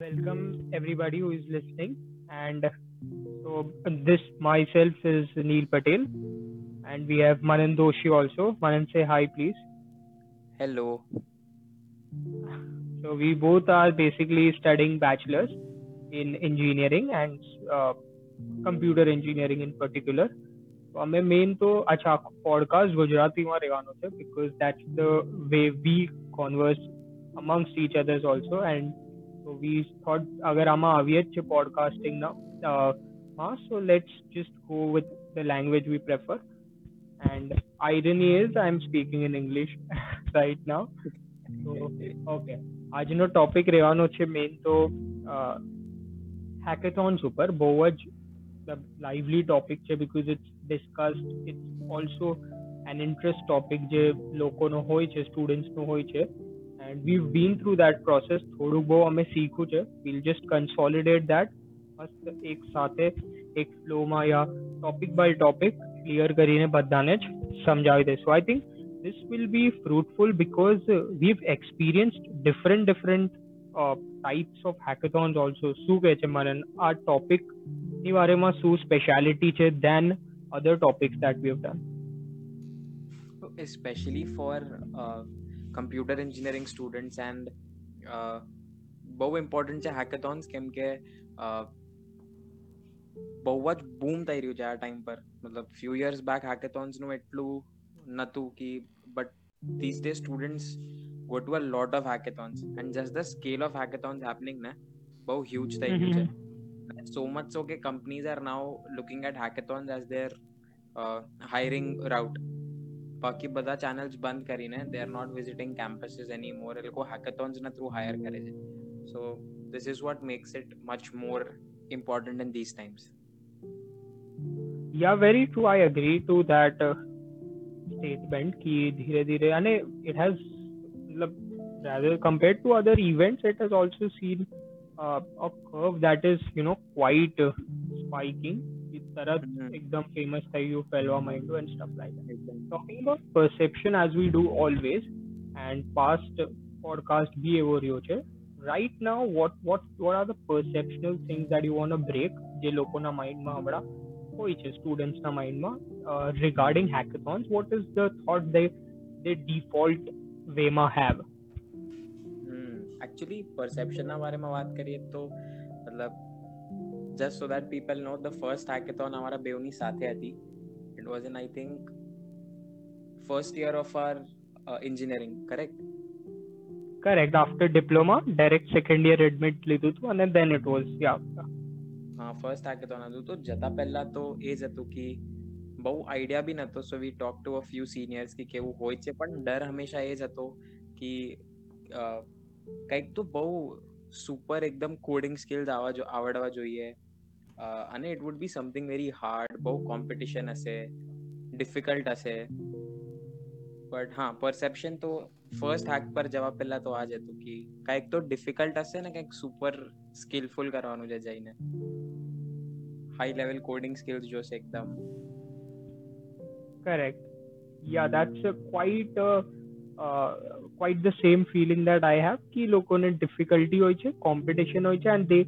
welcome everybody who is listening. And so, this myself is Neil Patel, and we have Manan Doshi also. Manan, say hi, please. Hello. So, we both are basically studying bachelor's in engineering and uh, computer engineering in particular. તો અમે main તો અચ્છા આખું podcast ગુજરાતીમાં રહેવાનો છે because that's the way we converse amongst each others also and so we thought agar આમાં આવીએ જ છે પોડકાસ્ટિંગ ના માં so let's just go with the language we prefer and irony is i'm speaking in english right now so okay આજનો topic રહેવાનો છે main તો hackathons ઉપર બહુ જ લાઇવલી ટોપિક છે because it's discussed it's also an interest topic જે લોકોનો હોય છે સ્ટુડન્ટ્સનો હોય છે and we been through that process થોડું બહુ અમે શીખ્યું છે વિલ જસ્ટ કન્સોલિડેટ દેટ મસ્ત એક સાથે એક ફ્લોમાં યા ટોપિક બાય ટોપિક ક્લિયર કરીને બધાને જ સમજાવી દઈશું I think this will be fruitful because uh, we've experienced different different uh, types of hackathons also શું કહે છે મનન આ ટોપિક ની બારેમાં શું સ્પેશિયાલિટી છે દેન other topics that we have done especially for uh, computer engineering students and uh, બહુ important છે hackathons કેમ કે બહુ જ બૂમ થઈ રહ્યું છે આ ટાઈમ પર મતલબ ફ્યુ યર્સ બેક હેકેથોન્સનું એટલું નહોતું કે but these days students go to a lot of hackathons and just the scale of hackathons happening ને બહુ huge થઈ ગયું છે so much so કે companies are now looking at hackathons as their uh, hiring route બાકી બધા channels બંધ કરીને they are not visiting campuses anymore એ લોકો હેકેથોન્સ ના થ્રુ હાયર કરે છે so this is what makes it much more important in this times yeah very true i agree to that uh, statement ki dhire dhire and it has rather compared to other events it has also seen uh, a curve that is you know quite uh, spiking તરત એકદમ famous થઈ ગયું ફેલવા માંડ્યું and stuff like that talking about perception as we do always and past podcast બી એવો રહ્યો છે right now what what what are the perceptional things that you want to break જે લોકોના માઇન્ડમાં હમણાં હોય છે સ્ટુડન્ટ્સના માઇન્ડમાં regarding hackathons what is the thought they they default વેમાં have actually પરસેપ્શનના બારેમાં વાત કરીએ તો મતલબ just so that people know the first hackathon અમારા બેવની સાથે હતી it was in i think first year of our uh, engineering correct correct after diploma direct second year admit લીધું હતું અને then it was yeah હા first hackathon હતું તો જતા પહેલા તો એ જ હતું કે બહુ આઈડિયા બી નતો so we talk to a few seniors કે કેવું હોય છે પણ ડર હંમેશા એ જ હતો કે કંઈક તો બહુ સુપર એકદમ કોડિંગ સ્કિલ્સ આવવા આવડવા જોઈએ અને it would be something very hard બહુ કોમ્પિટિશન હશે ડિફિકલ્ટ હશે બટ હા પરસેપ્શન તો ફર્સ્ટ હેક પર જવા પહેલા તો આ જ હતું કે કંઈક તો ડિફિકલ્ટ હશે ને કંઈક સુપર સ્કિલફુલ કરવાનું છે જઈને હાઈ લેવલ કોડિંગ સ્કિલ્સ જોશે એકદમ correct yeah that's a quite uh, uh, quite the same feeling that i have કે લોકોને ડિફિકલ્ટી હોય છે કોમ્પિટિશન હોય છે and they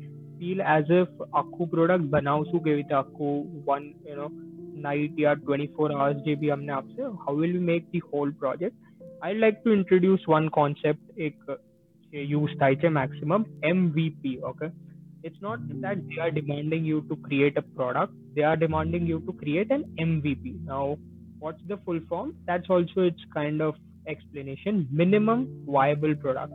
feel as if આખું પ્રોડક્ટ બનાવશું કેવી રીતે આખું one you know night yeah twenty four hours જે બી અમને આપશે how will we make the whole project I like to introduce one concept એક યુઝ થાય છે maximum MVP okay it's not that they are demanding you to create a product they are demanding you to create an mvp now what's the full form that's also its kind of explanation minimum viable product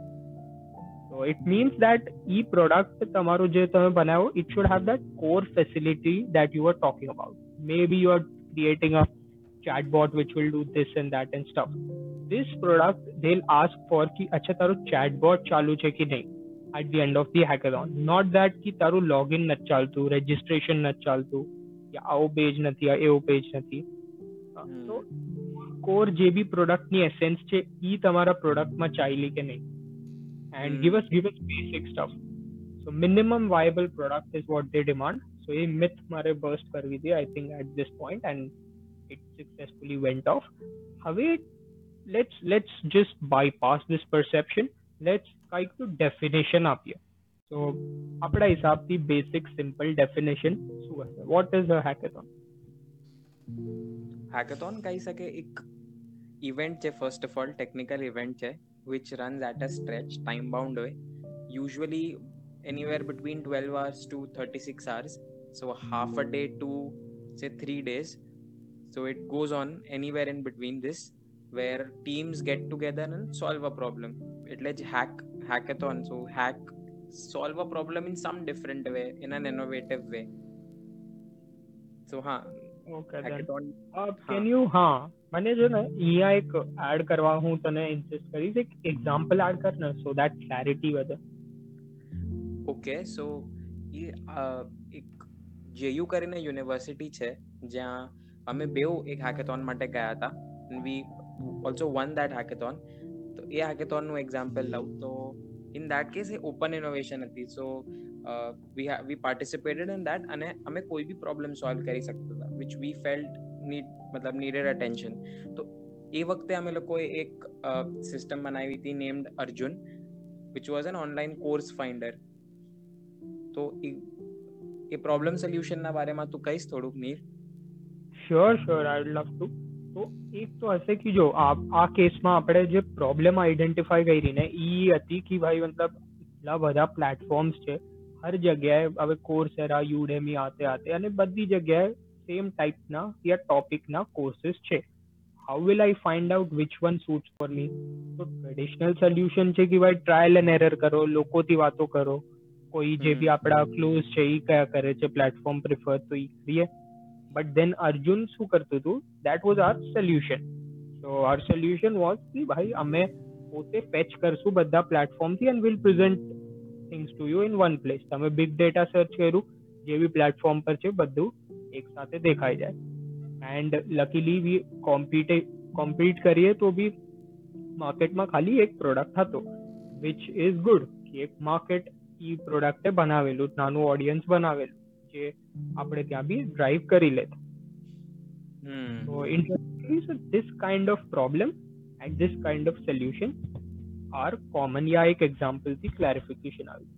so it means that e product તમારો જે તમે બનાવો it should have that core facility that you are talking about maybe you are creating a chatbot which will do this and that and stuff this product they'll ask for ki acha તારો chatbot ચાલુ છે કે નહીં at the end of the hackathon not that ki તારું login નથી ચાલતું registration નથી ચાલતું યા આવો પેજ નથી યા એવો પેજ નથી તો કોર જે બી પ્રોડક્ટની એસેન્સ છે ઈ તમારા પ્રોડક્ટમાં ચાલી કે નહીં and give us give us basic stuff so minimum viable product is what they demand so a myth mare burst karvi di i think at this point and it successfully went off હવે let's let's just bypass this perception let's કઈક તો definition આપીએ સો આપણા હિસાબથી basic simple definition શું હશે what is a hackathon hackathon કહી શકે એક ઇવેન્ટ છે first of all technical event છે which runs at a stretch time bound હોય usually anywhere between 12 hours to 36 hours so half a day to say 3 days so it goes on anywhere in between this where teams get together and solve a problem it let's hack hackathon so hack solve a problem in some different way in an innovative way so ha okay hackathon uh, can you હા મને જો ને અહીંયા એક add કરવા હું તને insist કરીશ, એક એક્ઝામ્પલ એડ કર ને સો દેટ ક્લેરિટી વધે. ઓકે સો એ એક જેયુ કરીને યુનિવર્સિટી છે, જ્યાં અમે બેઉ એક હેકેથોન માટે ગયા હતા we also won that hackathon તો એ હેકેથોનનું એક્ઝામ્પલ લઉં, તો ઇન દેટ કેસ એ ઓપન ઇનોવેશન હતી so we we participated in that અને અમે કોઈ બી પ્રોબ્લેમ સોલ્વ કરી શકતા હતા વિચ વી ફેલ્ટ નીડ મતલબ નીડેડ અટેન્શન તો એ વખતે અમે લોકોએ એક સિસ્ટમ બનાવી હતી named Arjun which was an online course finder તો એ પ્રોબ્લેમ સોલ્યુશનના બારેમાં તું કહીશ થોડુંક Neer sure sure I love to તો એક તો હશે કે જો આ કેસમાં આપણે જે પ્રોબ્લેમ આઈડેન્ટિફાઈ કરી ને એ હતી કે ભાઈ મતલબ એટલા બધા પ્લેટફોર્મ્સ છે હર જગ્યાએ હવે કોર્સ એરા યુડેમી આતે આતે અને બધી જગ્યાએ सेम टाइप ना या टॉपिक ना कोर्सेस छे how will I find out which one suit for me तो ट्रेडिशनल सोल्यूशन छे कि भाई ट्रायल एंड एरर करो लोगों की बातों करो कोई जे भी आपड़ा क्लोज छे ई क्या करे छे प्लेटफॉर्म प्रेफर तो ई करिए बट देन अर्जुन शू करतो तू that was our solution so our solution was कि भाई हमें पोते फेच करसु बद्दा प्लेटफॉर्म थी and will present things to you in one place तमे बिग डेटा सर्च करू जे भी प्लेटफॉर्म पर छे बद्दू એક સાથે દેખાઈ જાય and luckily we compete compete કરીએ તો બી માર્કેટમાં ખાલી એક પ્રોડક્ટ હતો વિચ ઇઝ ગુડ કે એક માર્કેટ ઈ પ્રોડક્ટે બનાવેલું નાનું ઓડિયન્સ બનાવેલું જે આપણે ત્યાં બી ડ્રાઈવ કરી લેત તો interesting this kind of problem and this kind of solution are common યા એક એક્ઝામ્પલ થી ક્લેરિફિકેશન આવ્યું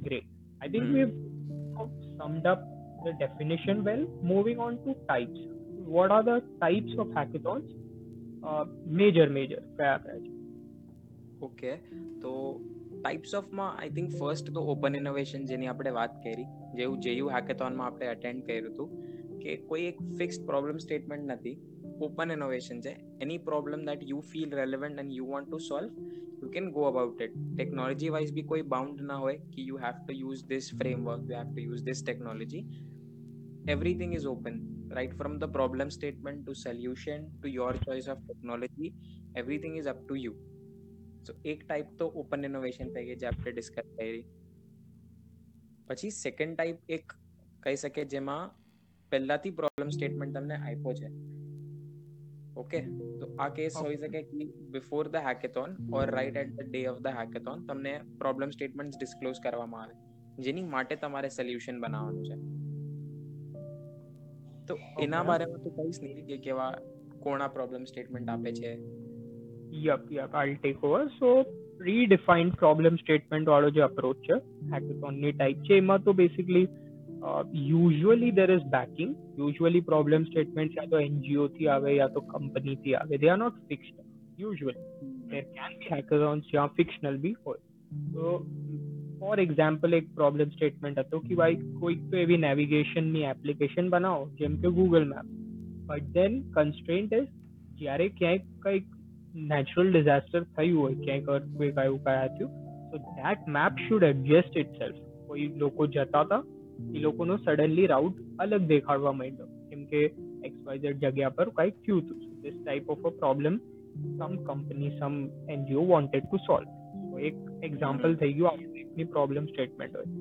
great I think we summed up the definition well moving on to types what are the types of hackathons uh, major major કયા કયા છે okay તો types ઓફમાં I think first તો open innovation જેની આપણે વાત કરી જેવું જેયુ હેકેથોનમાં આપણે અટેન્ડ કર્યું હતું કે કોઈ એક ફિક્સ્ડ પ્રોબ્લેમ સ્ટેટમેન્ટ નથી ઓપન ઇનોવેશન છે any problem that you feel relevant and you want to solve you can go about it technology wise બી કોઈ બાઉન્ડ ના હોય કે you have to use this framework you have to use this technology everything is open right from the problem statement to solution to your choice of technology everything is up to you so એક type તો open innovation થઈ ગઈ જે આપણે discuss કરી પછી second type એક કહી શકે જેમાં પહેલાથી પ્રોબ્લેમ સ્ટેટમેન્ટ તમને આપ્યો છે ઓકે તો આ કેસ હોઈ શકે કે before the hackathon or right at the day of the hackathon તમને પ્રોબ્લેમ સ્ટેટમેન્ટ ડિસ્ક્લોઝ કરવામાં આવે જેની માટે તમારે સોલ્યુશન બનાવવાનું છે તો એના બારેમાં તો કહીશ નહીં કે કેવા કોણા પ્રોબ્લેમ સ્ટેટમેન્ટ આપે છે Yup, yup, I'll take over. So, redefined problem statement વાળો જે અપ્રોચ છે હેકેથોનની ટાઈપ છે એમાં તો basically usually there is backing usually problem statement યા તો એનજીઓ થી આવે યા તો કંપનીથી આવે they are not fixed usually there can be hackathons જ્યાં ફિક્શનલ બી હોય તો ફોર એક્ઝામ્પલ એક પ્રોબ્લેમ સ્ટેટમેન્ટ હતો કે ભાઈ કોઈક તો એવી નેવિગેશનની એપ્લિકેશન બનાવો જેમ કે Google map but then constraint is જ્યારે ક્યાંય કંઈક નેચરલ ડિઝાસ્ટર થયું હોય ક્યાંક અર્થક્વેક આવ્યું કયા થયું તો that map should adjust itself કોઈ લોકો જતા હતા એ લોકોનો સડનલી રાઉટ અલગ દેખાડવા માંડ્યો કેમ કે એક્સ વાય ઝેડ જગ્યા પર કંઈક થયું હતું this type of a problem some company some NGO wanted to solve તો એક એક્ઝામ્પલ થઈ ગયું આપણી પ્રોબ્લેમ સ્ટેટમેન્ટ હોય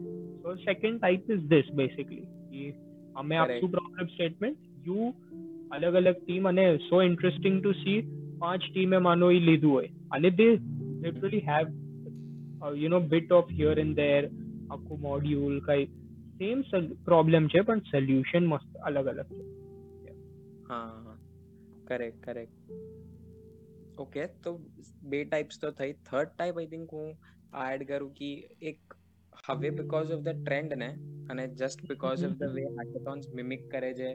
so second type is this basically અમે આપશું પ્રોબ્લેમ સ્ટેટમેન્ટ યુ અલગ અલગ ટીમ અને સો ઇન્ટરેસ્ટિંગ ટુ સી પાંચ ટીમે માનો એ લીધું હોય અને they literally have you know bit of here and there આખું મોડ્યુલ કઈ સેમ પ્રોબ્લેમ છે પણ સોલ્યુશન મસ્ત અલગ અલગ છે હા કરેક્ટ કરેક્ટ ઓકે તો બે ટાઈપ્સ તો થઈ થર્ડ ટાઈપ આઈ થિંક હું એડ કરું કે એક હવે બીકોઝ ઓફ ધ ટ્રેન્ડ ને અને just because of the way hackathons mimic કરે છે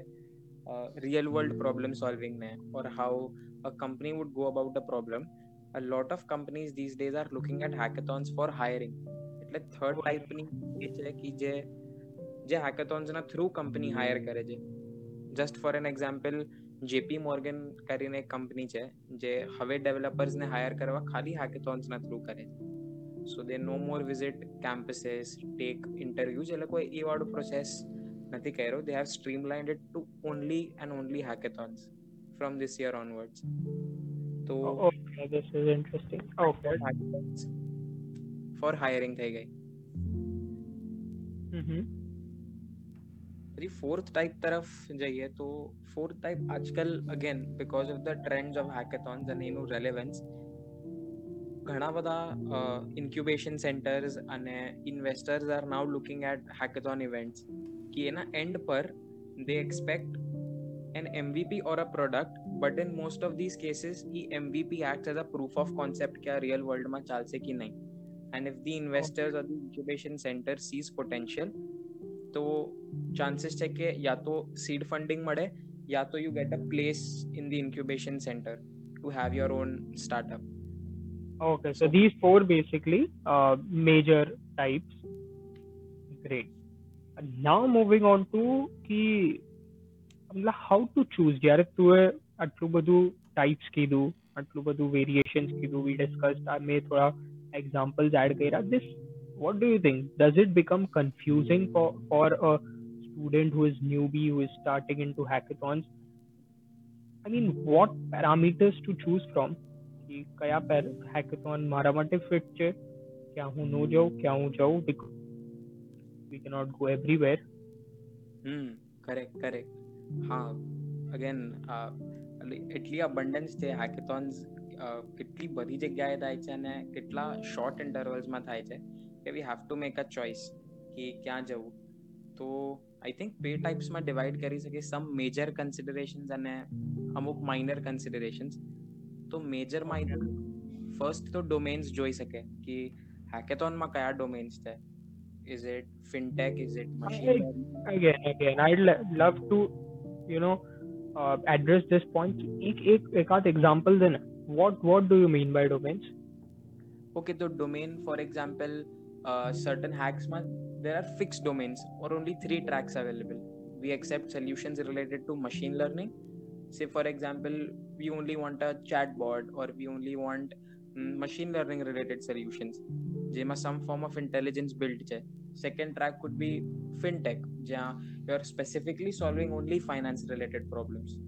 રિયલ વર્લ્ડ પ્રોબ્લેમ સોલ્વિંગ ને or how a company would go about a problem a lot of companies these days are looking at hackathons for hiring એટલે third ટાઈપની એ છે કે જે જે હેકેથોન્સના through company hire કરે છે just for an example JP Morgan કરીને એક કંપની છે જે હવે ડેવલપર્સને હાયર કરવા ખાલી હેકેથોન્સના થ્રુ કરે છે so they no more visit campuses take interviews એ લોકો એ વાળું પ્રોસેસ નથી કર્યો they have streamlined it to only and only hackathons from this year onwards તો okay this is interesting okay for hiring થઈ ગઈ mm-hmm. પછી ફોર્થ ટાઈપ તરફ જઈએ તો ફોર્થ ટાઈપ આજકાલ again because of the trends of hackathons અને એનું રેલેવન્સ ઘણા બધા ઇન્ક્યુબેશન સેન્ટર્સ અને investors are now looking at hackathon events કે એના એન્ડ પર they expect an MVP or a product, but in most of these cases, the MVP acts as a proof of concept क्या real world में ચાલશે કે નહીં and if the investors or the incubation center sees potential તો chances છે કે યા તો seed funding મળે યા તો you get a place in the incubation centre to have your own startup Okay, so these four basically uh, major types. Great. And now moving on to the મતલબ how to choose જ્યારે તું આટલું બધું types કીધું આટલું બધું variations કીધું we discussed આ મેં થોડા examples add કર્યા this what do you think does it become confusing for for a student who is newbie who is starting into hackathons i mean what parameters to choose from કે કયા પેર hackathon મારા માટે fit છે ક્યાં હું ન જાઉં ક્યાં હું જાઉં because we cannot go everywhere hmm correct correct હા અગેન એટલી અબન્ડન્સ છે હેકેથોન્સ કેટલી બધી જગ્યાએ થાય છે અને કેટલા શોર્ટ ઇન્ટરવલ્સમાં થાય છે કે we have to make a choice કે ક્યાં જવું તો આઈ થિંક બે ટાઈપ્સમાં ડિવાઈડ કરી શકીએ સમ મેજર કન્સિડરેશન્સ અને અમુક માઇનર કન્સિડરેશન્સ તો મેજરમાં આઈ થિંક ફર્સ્ટ તો ડોમેન્સ જોઈ શકે કે હેકેથોનમાં કયા ડોમેન્સ છે is it fintech is it machine again again i'd lo- love to you know uh, address this point एक एक एक आध example देना what what do you mean by domains okay so domain for example uh, certain hacks man there are fixed domains or only three tracks available we accept solutions related to machine learning say for example we only want a chatbot or we only want mm, machine learning related solutions જેમાં some form of intelligence built છે second track could be fintech જ્યાં you are specifically solving only finance related problems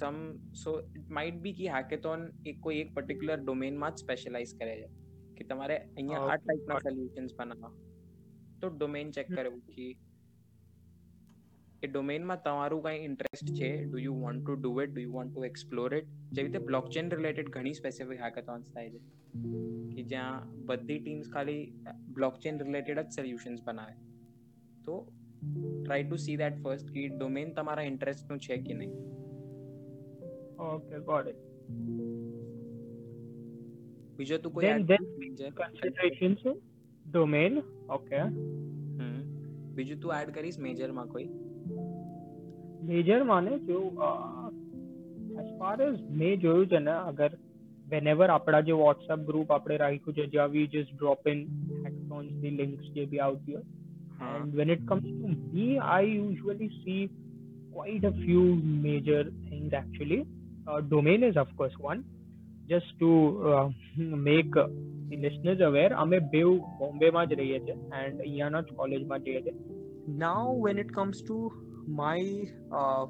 some so it might be કે hackathon એક કોઈ એક particular domain માં જ specialize કરે છે કે તમારે અહીંયા આ Okay, ટાઈપના got it. સોલ્યુશન્સ બનાવવા તો ડોમેન ચેક કરવું કે એ ડોમેનમાં તમારું કઈ ઇન્ટરેસ્ટ છે do you want to do it do you want to explore it જેવી રીતે બ્લોકચેન રિલેટેડ ઘણી સ્પેસિફિક હેકેથોન્સ થાય છે કે જ્યાં બધી ટીમ્સ ખાલી બ્લોકચેન રિલેટેડ જ સોલ્યુશન્સ બનાવે તો try to see that first કે ડોમેન તમારા ઇન્ટરેસ્ટનું છે કે નહીં okay got it બીજો તું કોઈ Then- add then કરીશ major? considerations domain okay હમ. બીજું તું એડ કરીશ મેજરમાં કોઈ મેજર માને જો એઝ ફાર એઝ મેં જોયું છે ને અગર whenever આપણા જે વોટ્સએપ ગ્રુપ આપણે રાખ્યું છે જ્યાં we just drop in hackathons ની લિંક્સ જે બી આવતી હોય હા And when it comes to me, I usually see quite a few major things actually. Uh, domain is, of course, one. Just to uh, make uh, the listeners aware, અમે બેઉ બોમ્બેમાં જ રહીએ છીએ એન્ડ અહીંયાના જ કોલેજમાં જઈએ છીએ now when it comes to my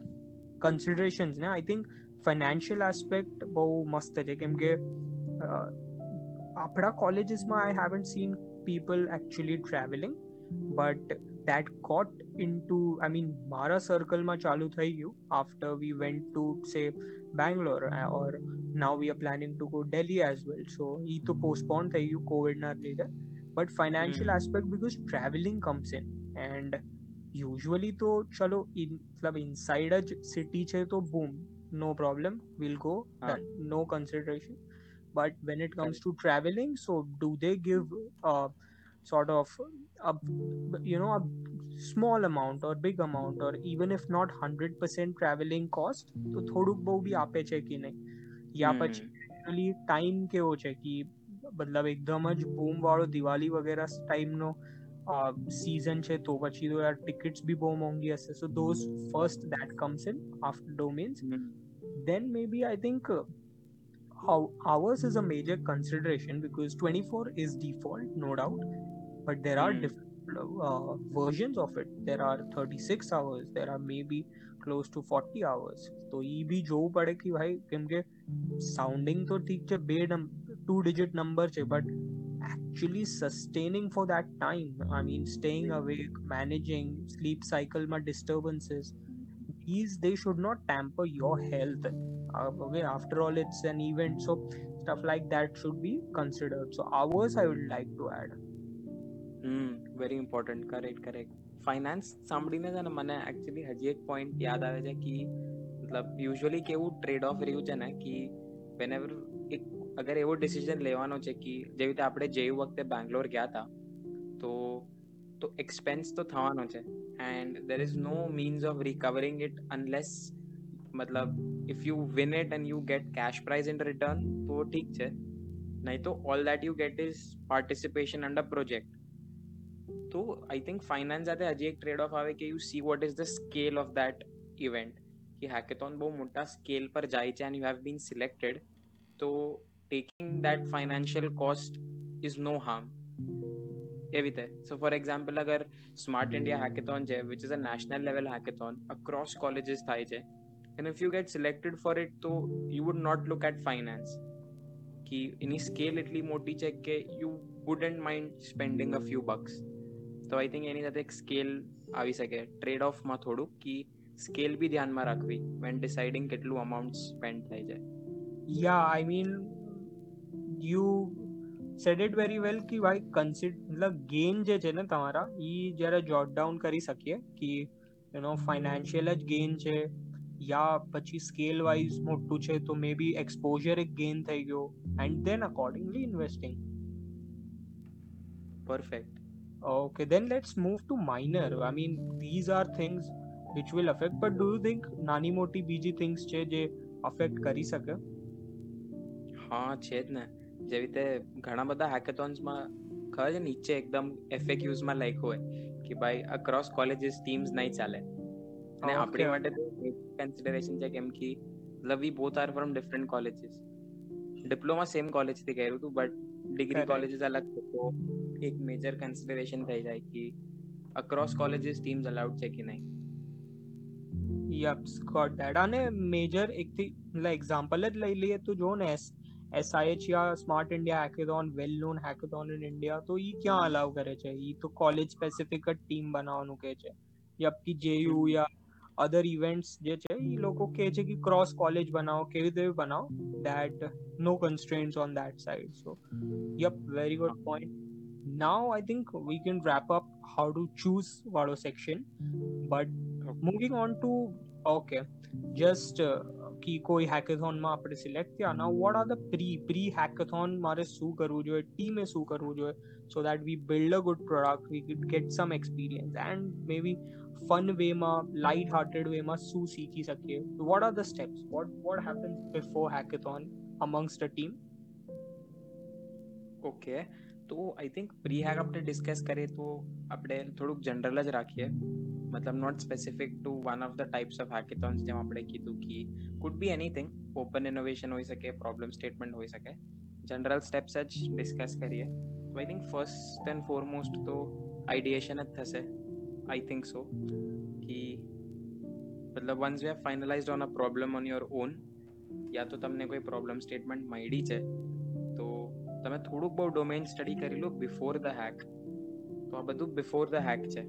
considerations ને આઈ થિંક ફાઇનાન્શિયલ એસ્પેક્ટ બહુ મસ્ત છે કેમ કે uh, આપણા કોલેજીસમાં I haven't seen people actually travelling but that got into i mean મારા સર્કલમાં ચાલુ થઈ ગયું after we went to say bangalore uh, or now we are planning to go delhi as well so એ તો postpone થઈ ગયું covid ના લીધે but financial Hmm. aspect because traveling comes in and usually તો ચલો in મતલબ inside જ city છે તો boom no problem we'll go હા. done no consideration but when it comes to traveling so do they give uh, sort of a you know a small amount or big amount or even if not 100% traveling cost તો થોડુંક બહુ બી આપે છે કે નહીં યા પછી actually time કેવો છે કે મતલબ એકદમ જ બૂમ વાળો દિવાળી વગેરે ટાઈમનો સીઝન છે તો પછી તો યાર ટિકિટ્સ બી બહુ મોંઘી હશે so those first that comes in after domains then maybe I think uh, how hours is a major consideration because 24 is default, no doubt, but there are hmm. different uh, versions of it. There are 36 hours, there are maybe close to 40 hours. So ये भी जो पड़े कि भाई क्योंकि sounding तो ठीक छे बे two digit number but actually sustaining for that time. I mean staying awake, managing sleep cycle में disturbances. these they should not tamper your health uh, okay after all it's an event so stuff like that should be considered so hours i would like to add hmm very important correct correct finance સાંભળીને છે ને મને actually હજી એક point યાદ આવે છે કે મતલબ યુઝ્યુઅલી કેવું ટ્રેડ ઓફ રહ્યું છે ને કે વેનેવર એક અગર એવો ડિસિઝન લેવાનો છે કે જેવી રીતે આપણે જેવું વખતે બેંગ્લોર ગયા હતા તો તો એક્સપેન્સ તો થવાનો છે and there is no means of recovering it unless મતલબ if you win it and you get cash prize in return તો ઠીક છે નહીં તો all that you get is participation under project તો આઈ થિંક ફાઇનાન્સ સાથે હજી એક ટ્રેડ ઓફ આવે કે you see what is the scale of that event કે હેકેથોન બહુ મોટા સ્કેલ પર જાય છે and you have been selected તો taking that financial cost is no harm એવી રીતે સો ફોર એક્ઝામ્પલ અગર સ્માર્ટ ઇન્ડિયા હેકેથોન છે which is a national level hackathon across colleges થાય છે and if you get selected for it તો you would not look at finance કે એની scale એટલી મોટી છે કે you wouldn't mind spending a few bucks તો આઈ થિંક એની સાથે એક સ્કેલ આવી શકે ટ્રેડ ઓફમાં થોડુંક કે સ્કેલ બી ધ્યાનમાં રાખવી વેન ડિસાઇડિંગ કેટલું અમાઉન્ટ સ્પેન્ડ થાય છે yeah i mean you said it very well કે ભાઈ કન્સિડ મતલબ ગેન જે છે ને તમારા એ જ્યારે જોટ ડાઉન કરી શકીએ કે યુ નો ફાઇનાન્શિયલ જ ગેન છે યા પછી સ્કેલ વાઇઝ મોટું છે તો મે બી એક્સપોઝર એક ગેન થઈ ગયો and then accordingly investing perfect Okay, then let's move to minor. I mean, these are things which will affect. But do you think નાની મોટી બીજી things છે જે affect કરી શકે? હા છે જ ને જેવી રીતે ઘણા બધા હેકેથોન્સમાં ખબર છે નીચે એકદમ એફએક્યુઝમાં લખ્યું હોય કે ભાઈ અક્રોસ કોલેજીસ ટીમ્સ નહીં ચાલે અને આપણી Okay. માટે તો કન્સિડરેશન છે કેમ કે મતલબ we both are from different colleges diploma same કોલેજથી કર્યું હતું બટ ડિગ્રી Correct. કોલેજીસ અલગ છે તો એક મેજર કન્સિડરેશન થઈ જાય કે અક્રોસ કોલેજીસ ટીમ્સ અલાઉડ છે કે નહીં Yep, got that. અને મેજર એકથી એટલે એક્ઝામ્પલ જ લઈ લઈએ તો જો ને S એસઆઈએચ yeah smart India hackathon well known hackathon in India તો ઈ ક્યાં અલાઉ કરે છે ઈ તો કોલેજ સ્પેસિફિક જ ટીમ બનાવવાનું કહે છે યા કે જેયુ યા અધર ઇવેન્ટ્સ જે છે ઈ લોકો કહે છે કે ક્રોસ કોલેજ બનાવો કેવી રીતે બી બનાવો that no constraints on that side so yep very good point now i think we can wrap up how to choose વાળો section but moving on to okay just uh, કી કોઈ hackathon માં આપણે select થયા now what are the pre pre hackathon મારે શું કરવું જોઈએ ટીમે શું કરવું જોઈએ so that we build a good product we could get some experience and maybe fun way માં light hearted way માં શું શીખી શકીએ what are the steps what what happens before hackathon amongst a team okay તો I think pre hack આપણે discuss કરીએ તો આપણે થોડુંક જનરલ જ રાખીએ મતલબ not specific to one of the types of hackathons જેમ આપણે કીધું કે could be anything open innovation હોઈ શકે પ્રોબ્લેમ સ્ટેટમેન્ટ હોઈ શકે જનરલ સ્ટેપ્સ જ ડિસ્કસ કરીએ તો I think first and foremost તો આઈડિએશન જ થશે આઈ થિંક સો કે મતલબ once you have finalised on a problem on your own યા તો તમને કોઈ પ્રોબ્લેમ સ્ટેટમેન્ટ મળી છે તો તમે થોડુંક બહુ ડોમેન સ્ટડી કરી લો બિફોર ધ હેક તો આ બધું બિફોર ધ હેક છે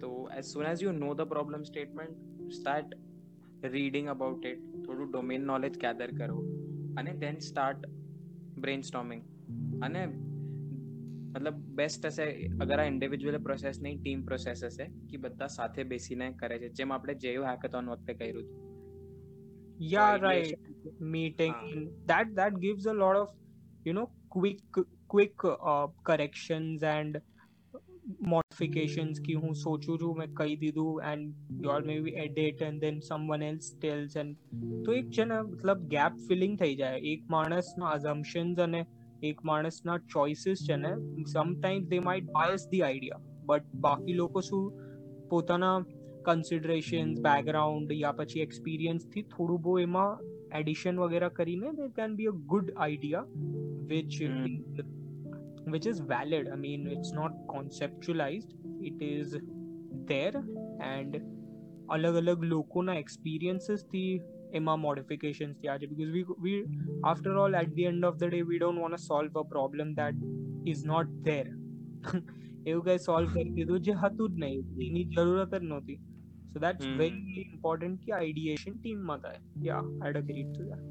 તો as soon as you know the problem statement start reading about it થોડું ડોમેન નોલેજ ગેધર કરો અને દેન સ્ટાર્ટ બ્રેન સ્ટોમિંગ અને મતલબ બેસ્ટ હશે અગર આ ઇન્ડિવિજ્યુઅલ પ્રોસેસ નહીં ટીમ પ્રોસેસ હશે કે બધા સાથે બેસીને કરે છે જેમ આપણે જેયું હેકેથોન વખતે કર્યું હતું yeah So right ideation- meeting Ah. that that gives a lot of you know quick quick uh, corrections and modifications ki હું સોચું છું મેં કહી દીધું and you all maybe edit and then someone else tells and તો એક છે ને મતલબ ગેપ ફિલિંગ થઈ જાય એક માણસના અઝમ્પશન્સ અને એક માણસના ચોઇસીસ છે ને sometimes they might bias the idea but બાકી લોકો શું પોતાના કન્સિડરેશન્સ બેકગ્રાઉન્ડ યા પછી એક્સપિરિયન્સથી થોડું બહુ એમાં એડિશન વગેરે કરીને there can be a good idea which which is valid i mean it's not conceptualized it is there and અલગ અલગ લોકોના એક્સપિરિયન્સીસથી એમાં મોડિફિકેશન્સ થયા છે because we we after all at the end of the day we don't want solve a problem that is not there એવું કઈ solve કરી દીધું જે હતું જ નહીં એની જરૂરત જ નહોતી સો દેટ્સ વેરી ઇમ્પોર્ટન્ટ કે આઈડિએશન ટીમમાં થાય યા I'd agree to that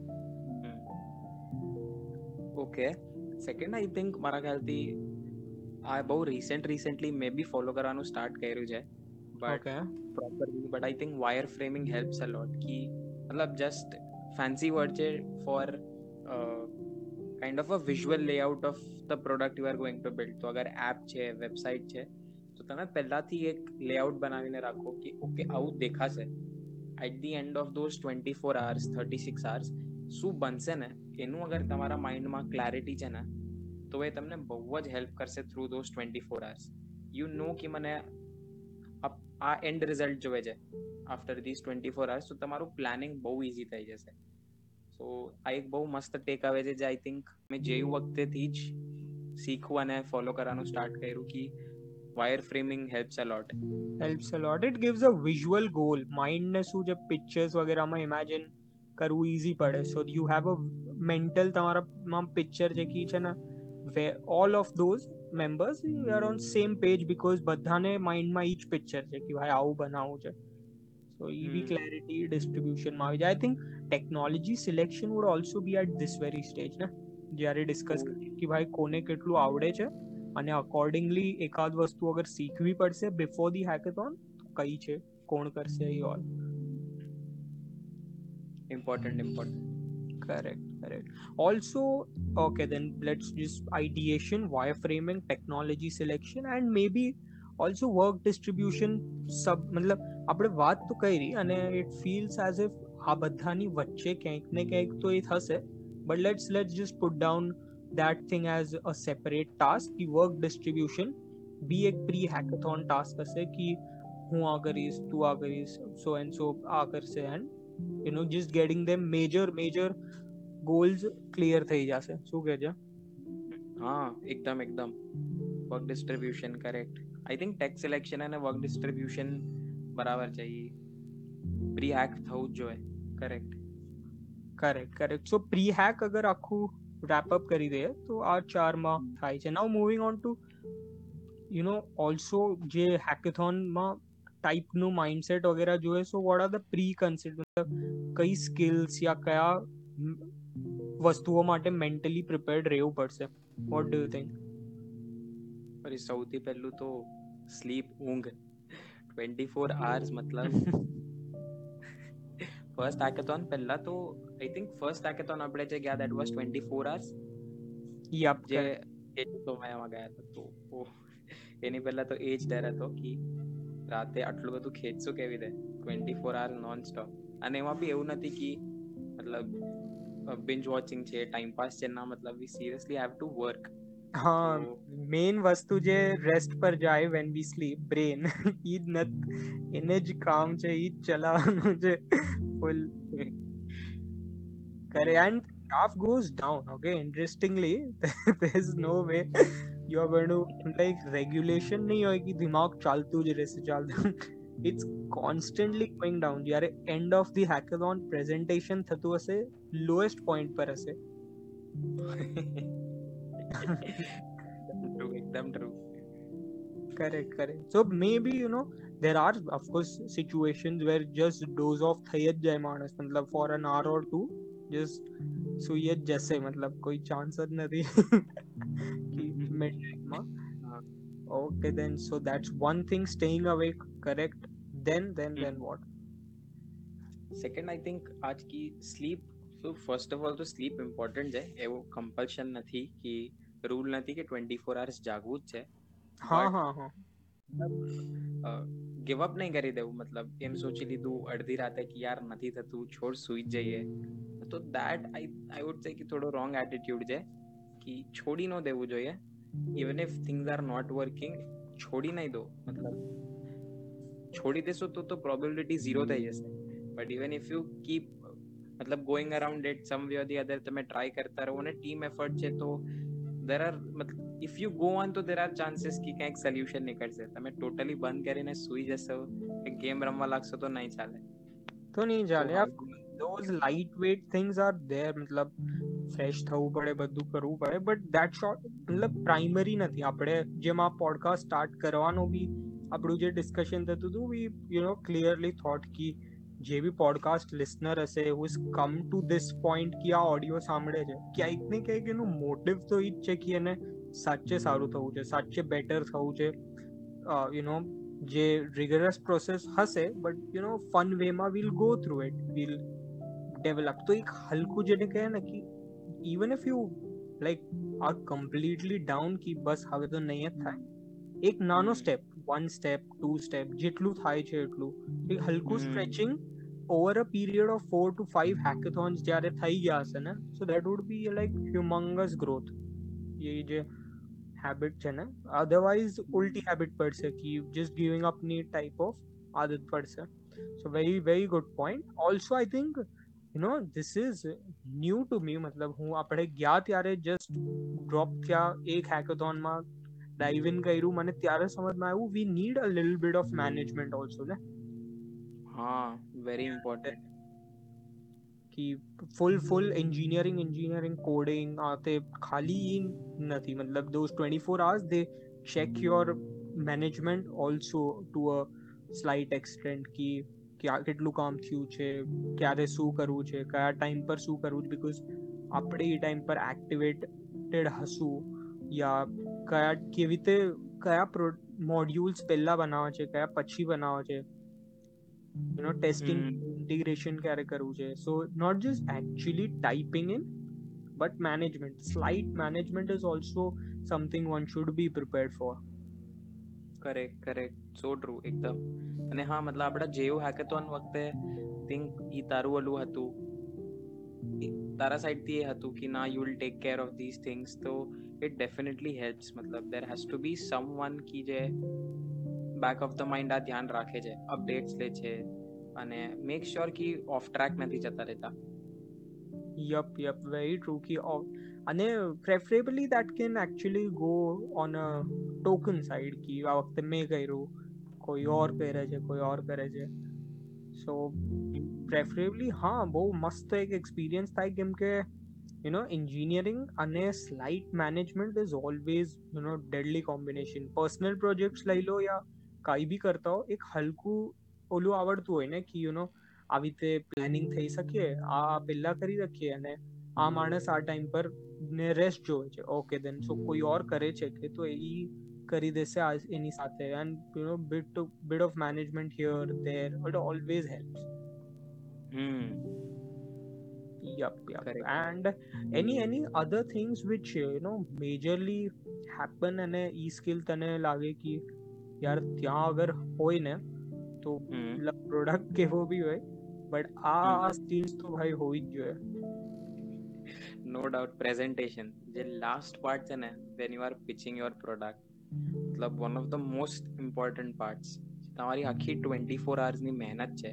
okay second I think મારા ખ્યાલથી આ બહુ recent recently maybe follow કરવાનું સ્ટાર્ટ કર્યું છે but properly but I think wireframing helps a lot કી મતલબ જસ્ટ ફેન્સી વર્ડ છે for kind of a visual layout of the product you are going to build તો અગર app છે website છે તો તમે પહેલાથી એક લેઆઉટ બનાવીને રાખો કે ઓકે આવું દેખાશે at the end of those twenty four hours thirty six hours શું બનશે ને એનું અગર તમારા માઇન્ડમાં ક્લેરિટી છે ને તો એ તમને બહુ જ હેલ્પ કરશે through those twenty four hours you know કે મને આ એન્ડ રિઝલ્ટ જોવે છે after this twenty four hours તો તમારું પ્લાનિંગ બહુ ઇઝી થઈ જશે સો આ એક બહુ મસ્ત ટેક આવે છે જે આઈ થિંક મેં જેવું વખતેથી જ શીખવું અને ફોલો કરવાનું સ્ટાર્ટ કર્યું કે wire framing helps a lot helps a lot it gives a visual goal mind ને શું છે પિક્ચર્સ વગેરેમાં ઇમેજિન કરવું ઈઝી પડે so you have a mental તમારામાં પિક્ચર જે કી છે ને way all of those members are on same page because બધાને માઇન્ડમાં ઈ જ પિક્ચર છે કે ભાઈ આવું બનાવવું છે સો એવી ક્લેરિટી ડિસ્ટ્રીબ્યુશનમાં આવી જાય I think technology selection would also be at this very stage ને જ્યારે ડિસ્કસ કરીએ કે ભાઈ કોને કેટલું આવડે છે અને અકોર્ડિંગલી એકાદ વસ્તુ અગર શીખવી પડશે બિફોર ધી હેકેથોન કઈ છે કોણ કરશે એ all important important correct correct also okay then let's just ideation wireframing technology selection and maybe also work distribution sub મતલબ આપણે વાત તો કરી અને ઇટ ફીલ્સ એઝ ઇફ આ બધાની વચ્ચે ક્યાંક ને ક્યાંક તો એ થશે but let's let's just put down that thing as a separate task की work distribution બી એક પ્રી હેકેથોન ટાસ્ક હશે કે હું આ કરીશ તું આ કરીશ સો એન્ડ સો આ કરશે and you know just getting them major major goals clear થઈ જશે શું કહે છે હા એકદમ એકદમ work distribution correct I think tech selection અને વર્ક ડિસ્ટ્રીબ્યુશન બરાબર છે એ પ્રી હેક થવું જ જોઈએ correct correct correct so pre hack અગર આખું રેપ અપ કરી દઈએ તો આ ચારમાં થાય છે now moving on to you know also જે હેકેથોનમાં ટાઈપનું માઇન્ડસેટ વગેરે જોઈએ so what are the pre કન્સિડ મતલબ કઈ સ્કિલ્સ યા કયા વસ્તુઓ માટે મેન્ટલી પ્રિપેર્ડ રહેવું પડશે વોટ ડુ યુ થિંક અરે સૌથી પહેલું તો સ્લીપ ઊંઘ ટ્વેન્ટી ફોર આવર્સ મતલબ ફર્સ્ટ હેકેથોન પહેલા તો આઈ થિંક ફર્સ્ટ હેકેથોન આપણે જે ગયા that was twenty four hours yup જે એ તો મેં એમાં ગયા હતા તો એની પહેલા તો એ જ ડર હતો કે રાતે આટલું બધું ખેંચશું કેવી રીતે twenty four hour non stop અને એમાં બી એવું નથી કે મતલબ બિંજ વોચિંગ છે ટાઈમ પાસ છે ના મતલબ we seriously have to work હા મેઇન વસ્તુ જે રેસ્ટ પર જાય વેન વી સ્લીપ બ્રેન ઈ જ નત એને જ કામ છે ઈ જ ચલાવવાનું છે ફૂલ કરે and graph goes down okay interestingly there's no way you are going to like regulation નહીં હોય કે દિમાગ ચાલતું જ રહેશે ચાલતું ઇટ્સ કોન્સ્ટન્ટલી ગોઈંગ ડાઉન જ્યારે end of the hackathon presentation થતું હશે લોએસ્ટ પોઈન્ટ પર હશે એકદમ true correct correct so maybe you know there are of course situations where just doze off થઈ જ જાય માણસ મતલબ for an hour or two just સુઈ જ જશે મતલબ કોઈ ચાન્સ જ નથી મિડનાઇટમાં okay then so that's one thing staying awake correct then then then what second I think આજ કી sleep so first of all તો સ્લીપ ઇમ્પોર્ટન્ટ છે એવું કમ્પલ્શન નથી કે રૂલ નથી કે ટ્વેન્ટી ફોર આવર્સ જાગવું જ છે હા હા હા ગિવ અપ નહીં કરી દેવું મતલબ એમ સોચી લીધું અડધી રાતે કે યાર નથી થતું છોડ સુઈ જ જઈએ તો that I I would say કે થોડો રોંગ એટીટ્યુડ છે કે છોડી ન દેવું જોઈએ even if things are not working છોડી નહીં દો મતલબ છોડી દેશો તો તો પ્રોબેબિલિટી ઝીરો થઈ જશે but even if you keep મતલબ going around it some way or the other તમે ટ્રાય કરતા રહો અને ટીમ એફર્ટ છે તો દેર આર મતલબ ઇફ યુ ગો ઓન તો દેર આર ચાન્સીસ કે કંઈક સોલ્યુશન નીકળશે તમે ટોટલી બંધ કરીને સુઈ જશો કે ગેમ રમવા લાગશો તો નહીં ચાલે તો નહીં ચાલે those lightweight things are there મતલબ ફ્રેશ થવું પડે બધું કરવું પડે બટ દેટ શોર્ટ મતલબ પ્રાઇમરી નથી આપણે જેમ આ પોડકાસ્ટ સ્ટાર્ટ કરવાનો બી આપણું જે ડિસ્કશન થતું હતું we you know clearly thought કી જે બી પોડકાસ્ટ લિસનર હશે who is come to this point કે આ ઓડિયો સાંભળે છે ક્યાંક ને ક્યાંક એનું મોટિવ તો એ જ છે કે એને સાચે સારું થવું છે સાચે બેટર થવું છે યુ નો જે રિગરસ પ્રોસેસ હશે but you know fun વેમાં will go through it will develop તો એક હલકું જેને કહે ને કે even if you like are completely down કે બસ હવે તો નહીં જ થાય એક નાનો step one step two step જેટલું થાય છે એટલું એક હલકું stretching over a period of four two five hackathons જ્યારે થઈ ગયા હશે ને so that would be like humongous growth એ જે હેબિટ છે ને અધરવાઇઝ ઉલટી હેબિટ પડશે કે જસ્ટ ગિવિંગ અપ ની ટાઈપ ઓફ આદત પડશે so very very good point also I think you know this is new to me મતલબ હું આપણે ગયા ત્યારે જસ્ટ ડ્રોપ થયા એક હેકેથોનમાં ડાઇવ ઇન કર્યું મને ત્યારે સમજમાં આવ્યું we need a little bit of management also ને હા વેરી ઇમ્પોર્ટન્ટ કે full full engineering engineering coding આ તે ખાલી નથી મતલબ those twenty four hours they check your management also to a slight extent કે ક્યાં કેટલું કામ થયું છે ક્યારે શું કરવું છે કયા ટાઈમ પર શું કરવું છે બીકોઝ આપણે એ ટાઈમ પર એક્ટિવેટેડ હશું યા કયા કેવી રીતે કયા મોડ્યુલ્સ પહેલા બનાવવા છે કયા પછી બનાવવા છે? યુ નો ટેસ્ટિંગ ઇન્ટિગ્રેશન ક્યારે કરવું છે? So not just actually typing in but management slight management is also something one should be prepared for correct correct so true એકદમ. અને હા મતલબ આપણા જેવું હેકેથોન વખતે થિંક ઈ તારું ઓલું હતું. તારા સાઈડથી એ હતું કે ના you will take care of this things તો it definitely helps મતલબ there has to be someone કી જે બેક ઓફ ધ માઇન્ડ આ ધ્યાન રાખે છે અપડેટ્સ લે છે અને make sure key of track નથી જતા રહેતા યપ યપ વેરી ટ્રુ કી અને preferably that can actually go on a token side કી આ વખતે મેં કર્યું કોઈ ઓર કરે છે કોઈ ઓર કરે છે સો પ્રેફરેબલી હા બહુ મસ્ત એક એક્સપિરિયન્સ થાય કેમ કે you know engineering અને slight management is always you know deadly combination personal projects લઈ લો યા કાંઈ બી કરતા હો એક હલકું ઓલું આવડતું હોય ને કે યુ નો આવી રીતે પ્લાનિંગ થઈ શકે આ પહેલા કરી રાખીએ અને આ માણસ આ ટાઈમ પર ને રેસ્ટ જોવે છે ઓકે દેન સો કોઈ ઓર કરે છે કે તો એ કરી દેશે એની સાથે and you know bit to bit of management here there it always helps hmm yep yep Correct. and any any other things which you know majorly happen અને ઈ સ્કિલ તને લાગે કે યાર ત્યાં અગર હોય ને તો પ્રોડક્ટ કેવો બી હોય બટ આ સ્કિલ્સ તો ભાઈ હોવી જ જોઈએ નો ડાઉટ પ્રેઝન્ટેશન જે લાસ્ટ પાર્ટ છે ને when you are pitching your product મતલબ one of the most important parts તમારી આખી ટ્વેન્ટી ફોર આવર્સની મહેનત છે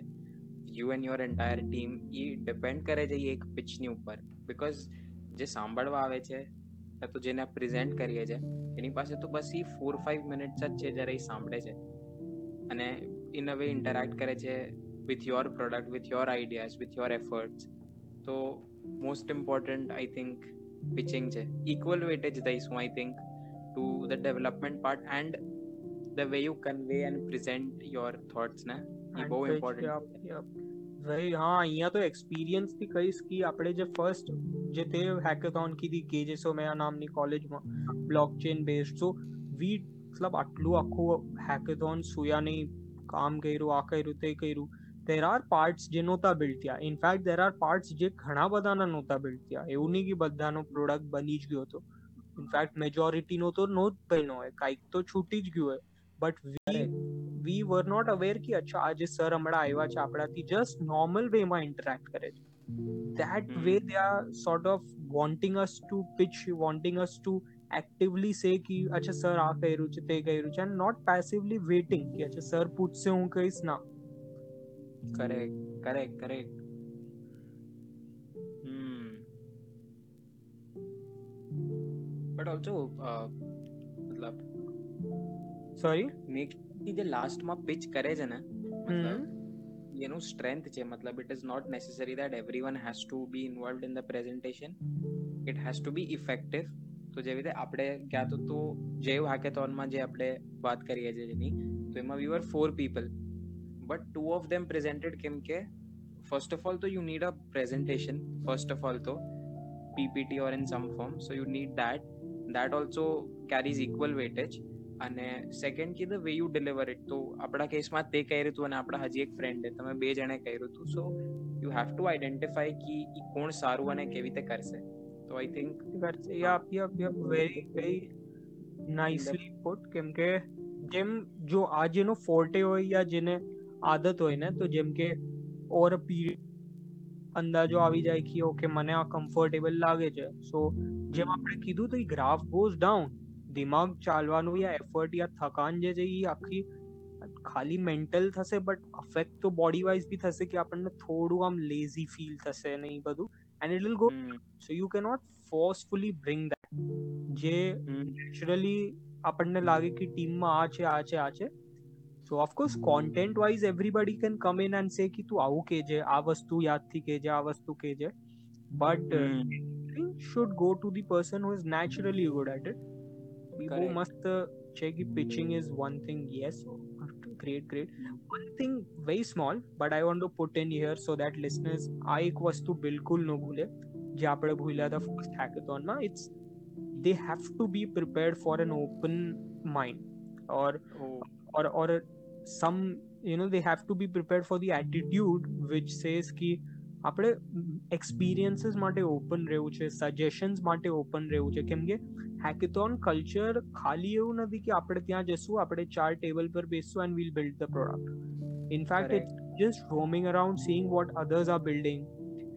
you and your entire team A depend કરે છે એક પિચની ઉપર. બિકોઝ જે સાંભળવા આવે છે તો જેને પ્રેઝન્ટ કરીએ છીએ એની પાસે તો બસ એ ફોર ફાઈવ મિનિટ્સ જ છે જ્યારે એ સાંભળે છે. અને ઇન અ વે ઇન્ટરેક્ટ કરે છે with your product with your ideas with your efforts તો most important I think pitching છે. ઇક્વલ વેટેજ દઈશું I think to the development part and the way you convey and present your thoughts ને એ બહુ important ભાઈ હા અહીંયા તો experience થી કહીશ કે આપણે જે ફર્સ્ટ જે તે હેકેથોન કીધી કેજેસોમેયા નામની કોલેજમાં બ્લોકચેન બેઝડ સો વી મતલબ આટલું આખું હેકેથોન સુયા નહીં કામ કર્યું આ કર્યું તે કર્યું દેર આર પાર્ટ્સ જે નહોતા બિલ્ડ થયા ઇનફેક્ટ દેર આર પાર્ટ્સ જે ઘણા બધાના નહોતા બિલ્ડ થયા એવું નહીં કે બધાનો પ્રોડક્ટ બની જ ગયો હતો ઇનફેક્ટ મેજોરિટીનો તો નો જ બન્યો હોય કાંઈક તો છૂટી જ ગયું હોય But we we were not aware કે અચ્છા આજે સર હમણાં આવ્યા છે આપણાથી જસ્ટ નોર્મલ વેમાં ઇન્ટરેક્ટ કરે છે that Hmm. way they are sort of wanting us to pitch wanting us to actively say कि अच्छा सर આ કર્યું છે તે કર્યું છે and not passively waiting कि अच्छा સર પૂછશે હું કહીશ ના correct correct correct hmm but also મતલબ સોરી મેક જે લાસ્ટમાં પિચ કરે છે ને મતલબ એનું સ્ટ્રેન્થ છે મતલબ it is not necessary that everyone has to be involved in the presentation it has to be effective તો જેવી રીતે આપણે ક્યાં તો તો જેવ હાકેથોનમાં જે આપણે વાત કરીએ છીએ જેની તો એમાં we were four people but two of them presented કેમ કે ફર્સ્ટ ઓફ ઓલ તો you need a presentation first of all તો PPT or in some form so you need that that also carries equal weightage અને second key the way you deliver it તો આપણા કેસમાં તે કર્યું હતું અને આપણા હજી એક ફ્રેન્ડે તમે બે જણે કર્યું હતું so you have to identify કે ઈ કોણ સારું અને કેવી રીતે કરશે તો I think yup yup yup very very nicely put કેમ કે જેમ જો આ જેનો ફોર્ટે હોય યા જેને આદત હોય ને તો જેમ કે ઓવર અ પીરિયડ અંદાજો આવી જાય કે ઓકે મને આ કમ્ફર્ટેબલ લાગે છે સો જેમ આપણે કીધું તો એ ગ્રાફ ગોઝ ડાઉન દિમાગ ચાલવાનું યા એફર્ટ યા થકાન જે છે એ આખી ખાલી મેન્ટલ થશે બટ અફેક્ટ તો બોડી વાઇઝ બી થશે કે આપણને થોડું આમ લેઝી ફીલ થશે ને એ બધું and it will go so you cannot forcefully bring that જે નેચરલી આપણને લાગે કે ટીમમાં આ છે આ છે આ છે so of course content wise everybody can come in and say કે તું આવું કહેજે આ વસ્તુ યાદથી કહેજે આ વસ્તુ કહેજે but should go to the person who is naturally good at it બહુ Correct. મસ્ત છે કે pitching is one thing yes great great one thing very small but I want to put in here so that listeners આ એક વસ્તુ બિલકુલ ન ભૂલે જે આપણે ભૂલ્યા હતા first હેકેથોનમાં it's they have to be prepared for an open mind or or or some you know they have to be prepared for the attitude which says ki આપણે એક્સપિરિયન્સીસ માટે ઓપન રહેવું છે સજેશન્સ માટે open રહેવું છે કેમ કે hackathon culture ખાલી એવું નથી કે આપણે ત્યાં જશું આપણે ચાર ટેબલ પર બેસશું and we'll build the product in fact Correct. It's just roaming around seeing what others are building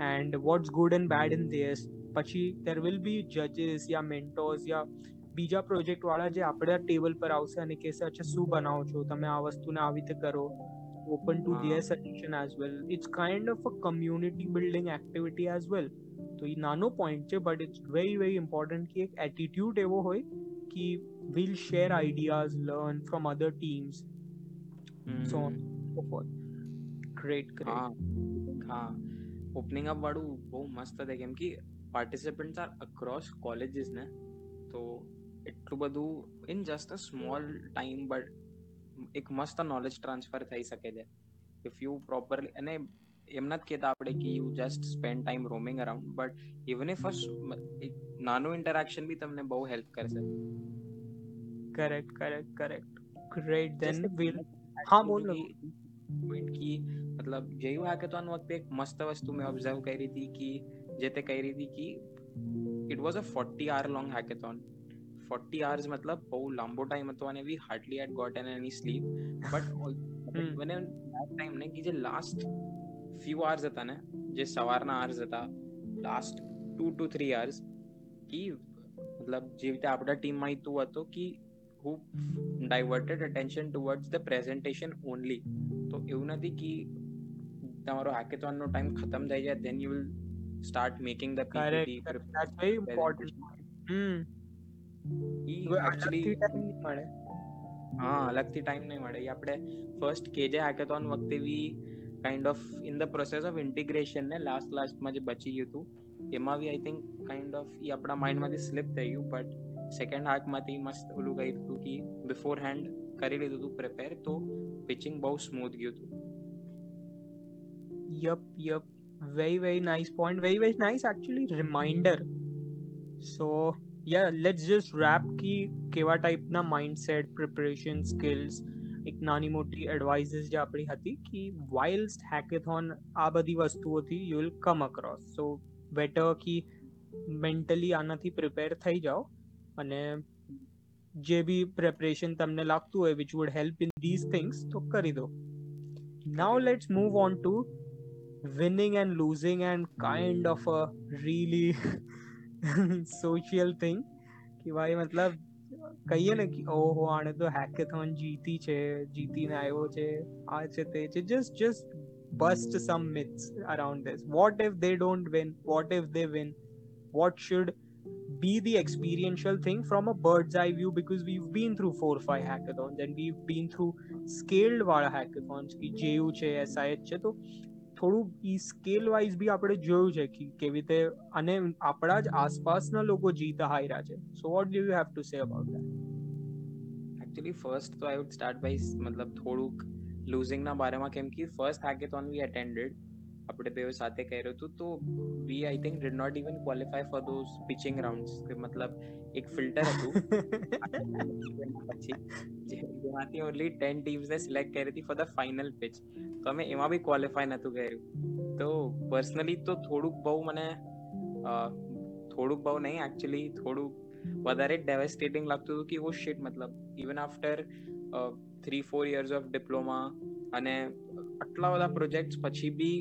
and what's good and bad in theirs પછી there will be જજીસ yeah mentors યા બીજા પ્રોજેક્ટ વાળા જે આપણા table પર આવશે અને કહેશે અચ્છા શું બનાવો છો તમે આ વસ્તુને આવી રીતે કરો ઓપન ટુ હા. Their suggestion as well it's kind of a community building activity as well તો એ નાનો પોઈન્ટ છે but it's very very important કે એક એટીટ્યુડ એવો હોય કે will share ideas learn from other teams so on so forth great great હા હા ઓપનિંગ અપ વાળું બહુ મસ્ત હતું કેમ કે પાર્ટિસિપન્ટ્સ આર અક્રોસ કોલેજીસ ને તો એટલું બધું in just a small time but એક મસ્ત નોલેજ ટ્રાન્સફર થઈ શકે છે ઇફ યુ પ્રોપરલી અને એમ નથી કહેતા આપણે કે you just spend time roaming around but even if એક નાનું ઇન્ટરેક્શન બી તમને બહુ હેલ્પ કરશે correct correct correct great then Just will હા બોલો point की मतलब જેવું हैकेथॉन વખતે એક મસ્ત વસ્તુ મેં ઓબ્ઝર્વ કરી હતી કે જે તે કરી હતી કે it was a 40 hour long hackathon 40 hours મતલબ બહુ લાંબો ટાઈમ હતો અને we hardly had got an any sleep but hmm. મને ટાઈમ ને કે જે લાસ્ટ ફ્યુ hours હતા ને જે સવારના hours હતા last two two three hours કે મતલબ જે રીતે આપણા ટીમમાં તું હતો કે who diverted attention towards the presentation only તો એવું નથી કે તમારો hackathon નો ટાઈમ ખતમ થઈ જાય then you will start making the correct PPT correct. that's very important હમ ઈ હવે actually અલગથી time નહીં મળે હા અલગથી ટાઈમ નહીં મળે ઈ આપણે ફર્સ્ટ કેજે hackathon વખતે વી Kind of in the process of integration ને લાસ્ટ લાસ્ટમાં જે બચી ગયું હતું એમાં બી આઈ થિંક કાઇન્ડ ઓફ ઈ આપણા માઇન્ડમાંથી સ્લિપ થઈ ગયું બટ સેકન્ડ હાથમાંથી મસ્ત ઓલું કર્યું હતું કે બિફોર હેન્ડ કરી લીધું હતું પ્રિપેર તો પિચિંગ બહુ સ્મૂથ ગયું હતું Yup, yup. Very, very nice point. Very, very nice actually reminder. So yeah, let's just wrap की કેવા ટાઈપના માઇન્ડસેટ પ્રિપરેશન સ્કિલ્સ એક નાની મોટી એડવાઇસીસ જે આપણી હતી કે વાઇલ્ડ હેકેથોન આ બધી વસ્તુઓથી you will come across so better કે મેન્ટલી આનાથી પ્રિપેર થઈ જાઓ અને જે બી પ્રેપરેશન તમને લાગતું હોય which would help in these things તો કરી દો now let's move on to winning and losing and kind of a really social thing કે ભાઈ મતલબ કહીએ ને કે ઓહો આણે તો હેકેથોન જીતી છે જીતીને આવ્યો છે આ છે તે છે just just bust some myths around this what if they don't win what if they win what should be the experiential thing from a bird's eye view because we've been through four or five hackathons and we've been through scaled વાળા hackathons કે JU છે SIH છે તો થોડું ઈ scale wise બી આપણે જોયું છે કે કેવી રીતે અને આપણા જ આસપાસના લોકો જીતા હાર્યા છે so what do you have to say about that actually first તો આઈ વુડ સ્ટાર્ટ બાય મતલબ થોડુંક લૂઝિંગના બારેમાં કેમ કે ફર્સ્ટ હેકેથોન વી અટેન્ડેડ આપણે બે સાથે કર્યું હતું તો we I think did not even qualify for those pitching rounds કે મતલબ એક ફિલ્ટર હતું પછી જેમાંથી ઓનલી ટેન ટીમ્સને સિલેક્ટ કરી હતી ફોર ધ ફાઇનલ પિચ તો અમે એમાં બી ક્વોલિફાય નહોતું કર્યું તો પર્સનલી તો થોડુંક બહુ મને થોડુંક બહુ નહીં એકચ્યુઅલી થોડુંક વધારે ડેવેસ્ટેટિંગ લાગતું હતું કે ઓ શિટ મતલબ even after three four years of diploma અને આટલા બધા પ્રોજેક્ટ્સ પછી બી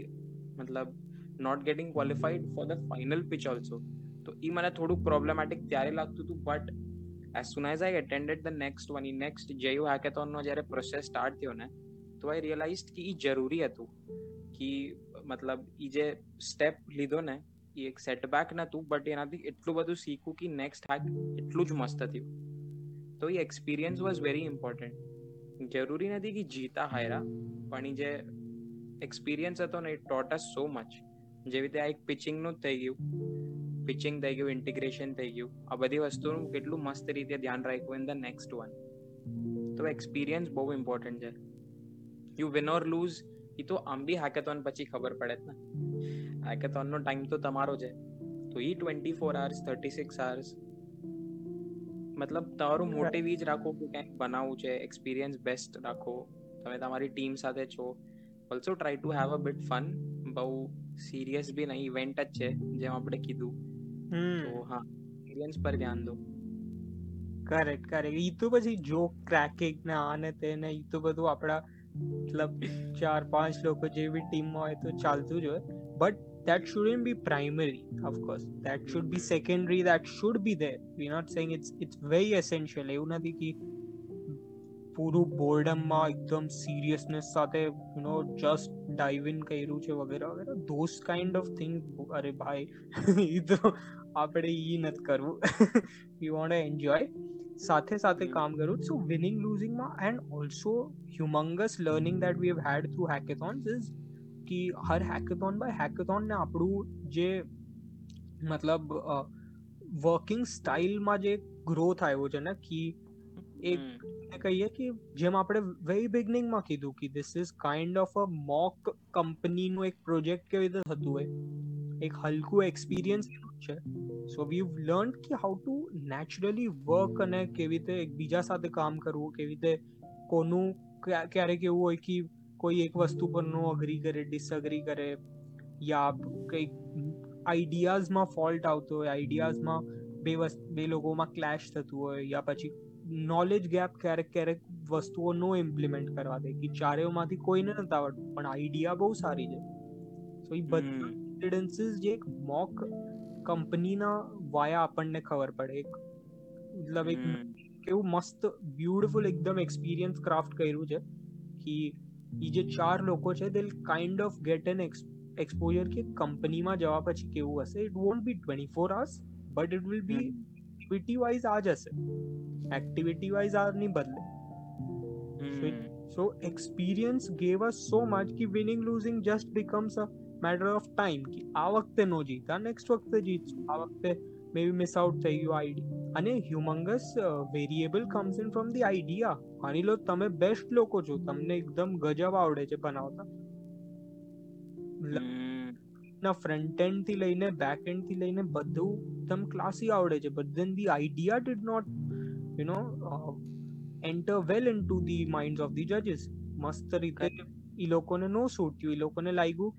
મતલબ not getting qualified for the final pitch also તો એ મને થોડુંક પ્રોબ્લેમેટિક ત્યારે લાગતું હતું but as soon as I attended the next one E next JU હેકેથોનનો જ્યારે પ્રોસેસ સ્ટાર્ટ થયો ને તો આઈ રિયલાઇઝ કે એ જરૂરી હતું કે મતલબ એ જે સ્ટેપ લીધો ને એ એક સેટબેક નહોતું બટ એનાથી એટલું બધું શીખું કે નેક્સ્ટ હેક એટલું જ મસ્ત થયું તો એ એક્સપિરિયન્સ વોઝ વેરી ઇમ્પોર્ટન્ટ જરૂરી નથી કે જીતા હાયરા પણ એ જે એક્સપિરિયન્સ હતો ને એ ટોટ અસ સો મચ જેવી રીતે આ એક પિચિંગનું જ થઈ ગયું. પિચિંગ થઈ ગયું ઇન્ટિગ્રેશન થઈ ગયું. આ બધી વસ્તુનું કેટલું મસ્ત રીતે ધ્યાન રાખ્યું ઇન ધ નેક્સ્ટ વન તો એક્સપિરિયન્સ બહુ ઇમ્પોર્ટન્ટ છે. યુ વિન ઓર લૂઝ એ તો આમ બી હેકેથોન પછી ખબર પડે જ ને. હેકેથોનનો ટાઈમ તો તમારો છે. તો એ twenty four hours thirty six hours મતલબ તમારું મોટિવ જ રાખો કે કંઈક બનાવવું છે. એક્સપિરિયન્સ બેસ્ટ રાખો. તમે તમારી ટીમ સાથે છો. also try to have a bit fun બહુ સિરિયસ બી નહીં ઇવેન્ટ જ છે જેમ આપણે કીધું તો હા એક્સપિરિયન્સ પર ધ્યાન દો કરેક્ટ કરેક્ટ ઈ તો પછી જોક ક્રેકિંગ ને આને તેને ઈ તો બધું આપણા મતલબ ચાર પાંચ લોકો જે બી ટીમમાં હોય તો ચાલતું જ હોય but that shouldn't be primary of course that should be secondary that should be there we're not saying it's it's very essential એવું નથી કે પૂરું બોર્ડમમાં એકદમ સિરિયસનેસ સાથે you know just dive in કર્યું છે વગેરે વગેરે ધોસ કાઇન્ડ ઓફ થિંગ અરે ભાઈ એ તો આપણે ઈ નથી કરવું વી વોન્ટ એન્જોય સાથે સાથે કામ કરું સો winning લૂઝિંગમાં and also humongous learning that we have had through hackathons is કે હર હેકેથોન બાય હેકેથોન ને આપણું જે મતલબ વર્કિંગ સ્ટાઇલમાં જે ગ્રોથ આવ્યો છે ને કે એક કહીએ કે જેમ આપણે વેરી બિગનિંગમાં કીધું કે this is kind of a mock કંપનીનું એક પ્રોજેક્ટ કેવી રીતે થતું હોય. એક હલકું એક્સપિરિયન્સ છે. સો વી લર્ન કે હાઉ ટુ નેચરલી વર્ક અને કેવી રીતે એકબીજા સાથે કામ કરવું કેવી રીતે કોનું ક્યારેક એવું હોય કે કોઈ એક વસ્તુ પર નો અગ્રી કરે ડિસઅગ્રી કરે યા કંઈક આઈડિયાઝમાં ફોલ્ટ આવતો હોય આઈડિયાઝમાં બે વસ્તુ બે લોકોમાં ક્લેશ થતું હોય યા પછી નોલેજ ગેપ ક્યારેક ક્યારેક વસ્તુઓ નો ઇમ્પ્લિમેન્ટ કરવા દે કે ચારેયમાંથી કોઈને નથી આવડતું પણ આઈડિયા બહુ સારી છે. સો એ બધા ઇન્સિડન્સીસ જે એક મોક કંપનીના વાયા આપણને ખબર પડે. એક મતલબ એક કેવું મસ્ત બ્યુટિફુલ એકદમ એક્સપિરિયન્સ ક્રાફ્ટ કર્યું છે કે એ જે ચાર લોકો છે they kind of get an exposure કે કંપનીમાં જવા પછી કેવું હશે. It won't be twenty four hours but it will be activity wise આ જ હશે એક્ટિવિટી વાઇઝ આ નહીં બદલે so experience gave us so much કે winning losing just becomes a matter of time કે આ વખતે નો જીતા નેક્સ્ટ વખતે જીતશું આ વખતે મે બી મિસ આઉટ થઈ ગયું આઈડી અને humongous variable comes in from the idea માની લો તમે બેસ્ટ લોકો છો તમને એકદમ ગજબ આવડે છે બનાવતા ના ફ્રન્ટ એન્ડ થી લઈને બેક એન્ડ થી લઈને બધું એકદમ ક્લાસી આવડે છે but then the idea did not you know enter well into the mind of the જજીસ મસ્ત રીતે એ લોકોને નો સૂટ થયું એ લોકોને લાગ્યું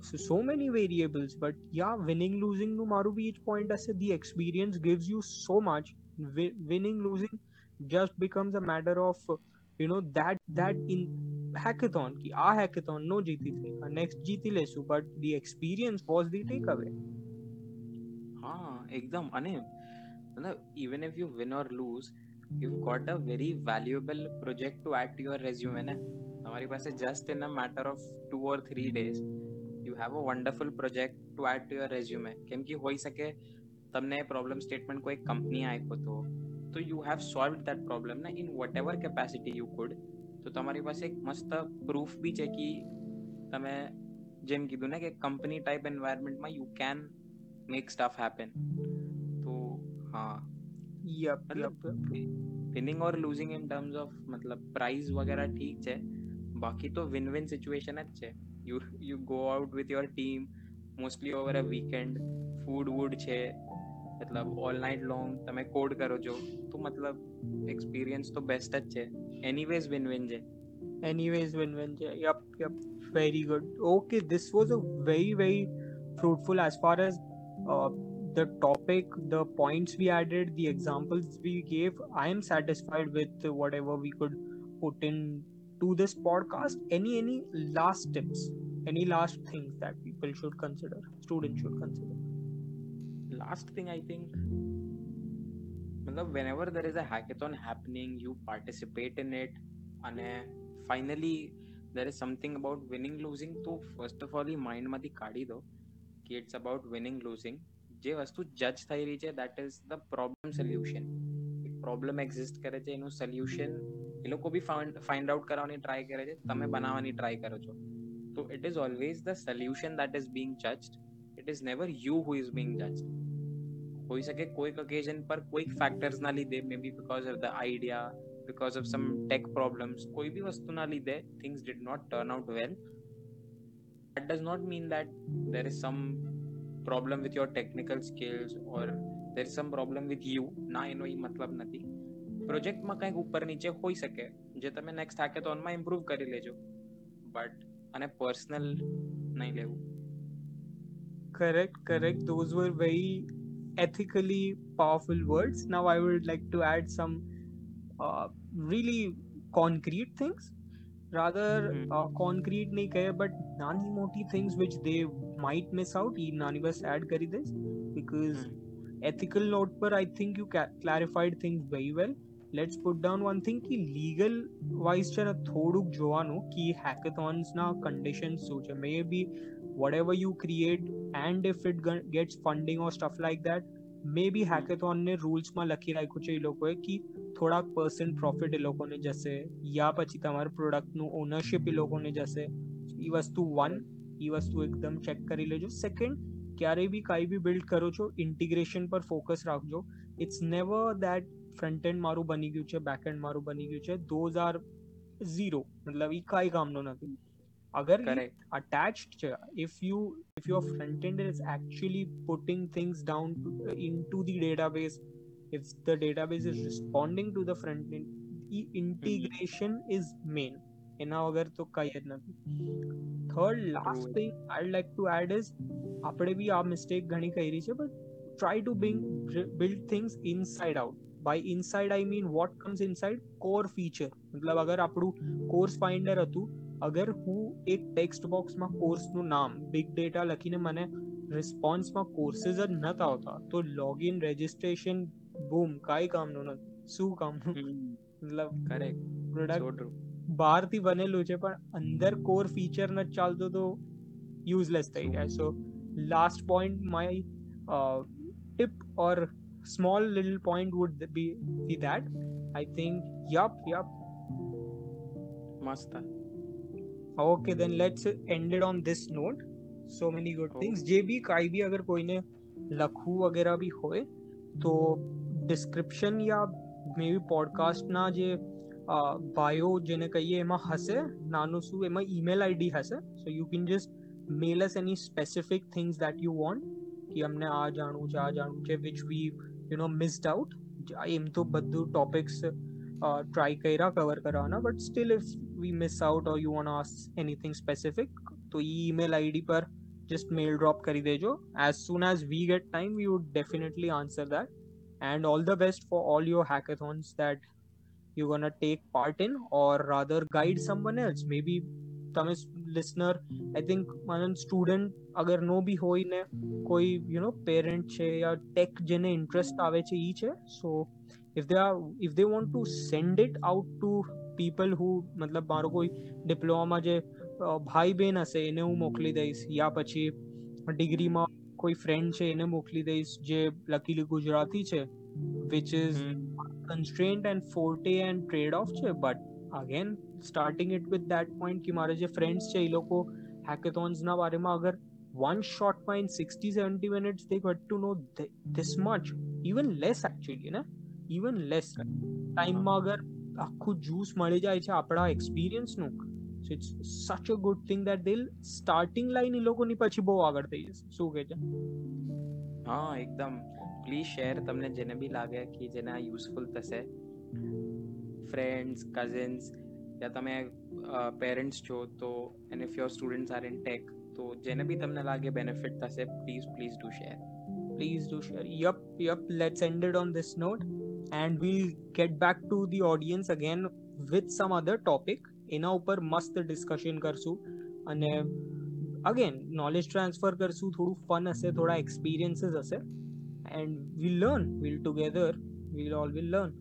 so so many variables but yeah winning losing no maru be each point as the experience gives you so much winning losing just becomes a matter of you know that that in hackathon ki our hackathon no GT3 our next GT lesu but the experience was the takeaway हाँ एकदम अने मतलब even if you win or lose you've got a very valuable project to add to your resume ना हमारे पास है just in a matter of two or three days you have a wonderful project to add to your resume केम की हो ही सके तुमने problem statement को एक company आए को तो तो you have solve that problem ना in whatever capacity you could તો તમારી પાસે એક મસ્ત પ્રૂફ બી છે કે તમે જેમ કીધું ને કે company type એન્વાયરમેન્ટમાં you can make stuff happen તો હા yup yup winning or losing in terms of મતલબ પ્રાઇઝ વગેરે ઠીક છે બાકી તો વિન વિન સિચ્યુએશન જ છે you you go out with your team mostly over a weekend food would છે મતલબ ઓલ નાઇટ લોંગ તમે કોડ કરો છો તો મતલબ એક્સપિરિયન્સ તો બેસ્ટ જ છે Anyways, win win Jay. Anyways, win win Jay. Yup, yup. Very good. Okay, this was a very, very fruitful as far as uh, the topic, the points we added, the examples we gave. I am satisfied with whatever we could put in to this podcast. Any any last tips? Any last things that people should consider? Students should consider. Last thing I think મતલબ whenever there is a hackathon happening, you participate in it અને finally there is something about winning losing તો first of all એ માઇન્ડમાંથી કાઢી દો કે it's about winning losing જે વસ્તુ જજ થઈ રહી છે that is the problem solution problem exist કરે છે એનું સોલ્યુશન એ લોકો બી ફાઇન્ડ આઉટ કરવાની ટ્રાય કરે છે તમે બનાવવાની ટ્રાય કરો છો તો it is always the solution that is being judged it is never you who is being judged હોઈ શકે કોઈક ઓકેઝન પર કોઈક ફેક્ટર્સના લીધે maybe because of the idea because of some tech problems કોઈ બી વસ્તુના લીધે things did not turn out well that does not mean that there is some problem with your technical skills or there is some problem with you ના એનો એ મતલબ નથી પ્રોજેક્ટમાં કંઈક ઉપર નીચે હોઈ શકે જે તમે નેક્સ્ટ હેકેથોનમાં ઇમ્પ્રૂવ કરી લેજો બટ અને પર્સનલ નહીં લેવું correct correct those were very ethically powerful words now i would like to add some uh, really concrete things rather Mhm. uh, concrete नहीं कहे but नानी मोटी things which they might miss out ये नानी बस add करी this because ethical note पर I think you ca- clarified things very well let's put down one thing कि legal wise છે ને થોડુંક જોવાનું કે hackathons ના conditions શું છે maybe whatever you create and if it g- gets funding or stuff like that maybe hackathon ને rules માં લખી રાખ્યું છે એ લોકોએ કે થોડાક પર્સન્ટ પ્રોફિટ એ લોકોને જશે યા પછી તમારા પ્રોડક્ટનું ઓનરશિપ એ લોકોને જશે એ વસ્તુ વન એ વસ્તુ એકદમ ચેક કરી લેજો સેકન્ડ ક્યારેય બી કાંઈ બી બિલ્ડ કરો છો ઇન્ટિગ્રેશન પર ફોકસ રાખજો it's never that front end મારું બની ગયું છે બેક એન્ડ મારું બની ગયું છે ધોઝ આર ઝીરો મતલબ એ કાંઈ કામનો નથી અગર કરેક્ટ attached છે if you if your front end is actually putting things down to, into the database if the database is responding to the front end the integration is main એના વગર તો કઈ જ નથી third last True. Thing I like to add is આપણે બી આ mistake ઘણી કરી છે but try to bring build things inside out by inside I mean what comes inside core feature मतलब अगर आपू कोर्स फाइंडर हतु अगर हूँ एक टेक्स्ट बॉक्स में कोर्स नु नाम बिग डेटा लखी ने मैंने रिस्पॉन्स में कोर्सेज न था होता तो लॉग रजिस्ट्रेशन बूम काई काम नो ना सू काम नो। मतलब करेक्ट प्रोडक्ट बाहर थी बने लो छे पर अंदर कोर फीचर न चाल दो तो यूजलेस थई so last point my tip और small little point would be be that I think yup yup મસ્ત okay then let's ended on this not so many good things જે બી કાંઈ બી અગર કોઈને લખવું વગેરે બી હોય તો ડિસ્ક્રિપ્શન યા મે બી પોડકાસ્ટના જે બાયો જેને કહીએ એમાં હશે નાનું શું એમાં ઈમેલ આઈડી હશે so you can just mail us any specific things that you want કે અમને આ જાણવું છે આ જાણવું છે which we you no missed out એમ તો બધું ટોપિક્સ ટ્રાય કર્યા કવર કરવાના but still if we miss out or you want ask anything specific તો ઈ ઈમેલ આઈડી પર જસ્ટ મેલ ડ્રોપ કરી દેજો as soon as we get time we would definitely answer that and all the best for all your hackathons that you're gonna take part in or rather guide someone else maybe તમે listener I think મને student અગર નો બી હોય ને કોઈ you know parent છે યા tech જેને interest આવે છે એ છે so if they are if they want to send it out to people who મતલબ મારો કોઈ ડિપ્લોમામાં જે ભાઈ બહેન હશે એને હું મોકલી દઈશ યા પછી ડિગ્રીમાં કોઈ ફ્રેન્ડ છે એને મોકલી દઈશ જે લકીલી ગુજરાતી છે which is constraint and forte and trade off છે but again starting it with that point કે મારા જે ફ્રેન્ડ્સ છે એ લોકો હેકેથોન્સના બારેમાં અગર one shot in 60 70 minutes they got to know th- this much even less actually ને even less ટાઈમમાં અગર આખું જ્યુસ મળી જાય છે આપણા એક્સપિરિયન્સનું so it's such a good thing that દિલ સ્ટાર્ટિંગ લાઈન એ લોકોની પછી બહુ આગળ થઈ જશે શું કહે છે હા એકદમ પ્લીઝ શેર તમને જેને બી લાગે કે જેને આ યુઝફુલ થશે ફ્રેન્ડ્સ કઝિન્સ યા તમે પેરેન્ટ્સ છો તો and if your students are in tech તો જેને બી તમને લાગે બેનિફિટ થશે please please do share please do share yup yup let's end it on this note and we'll get back to the audience again with some other topic એના ઉપર મસ્ત discussion કરશું અને અગેન નોલેજ ટ્રાન્સફર કરશું થોડું fun હશે થોડા experiences હશે and we'll learn we'll together we'll all will learn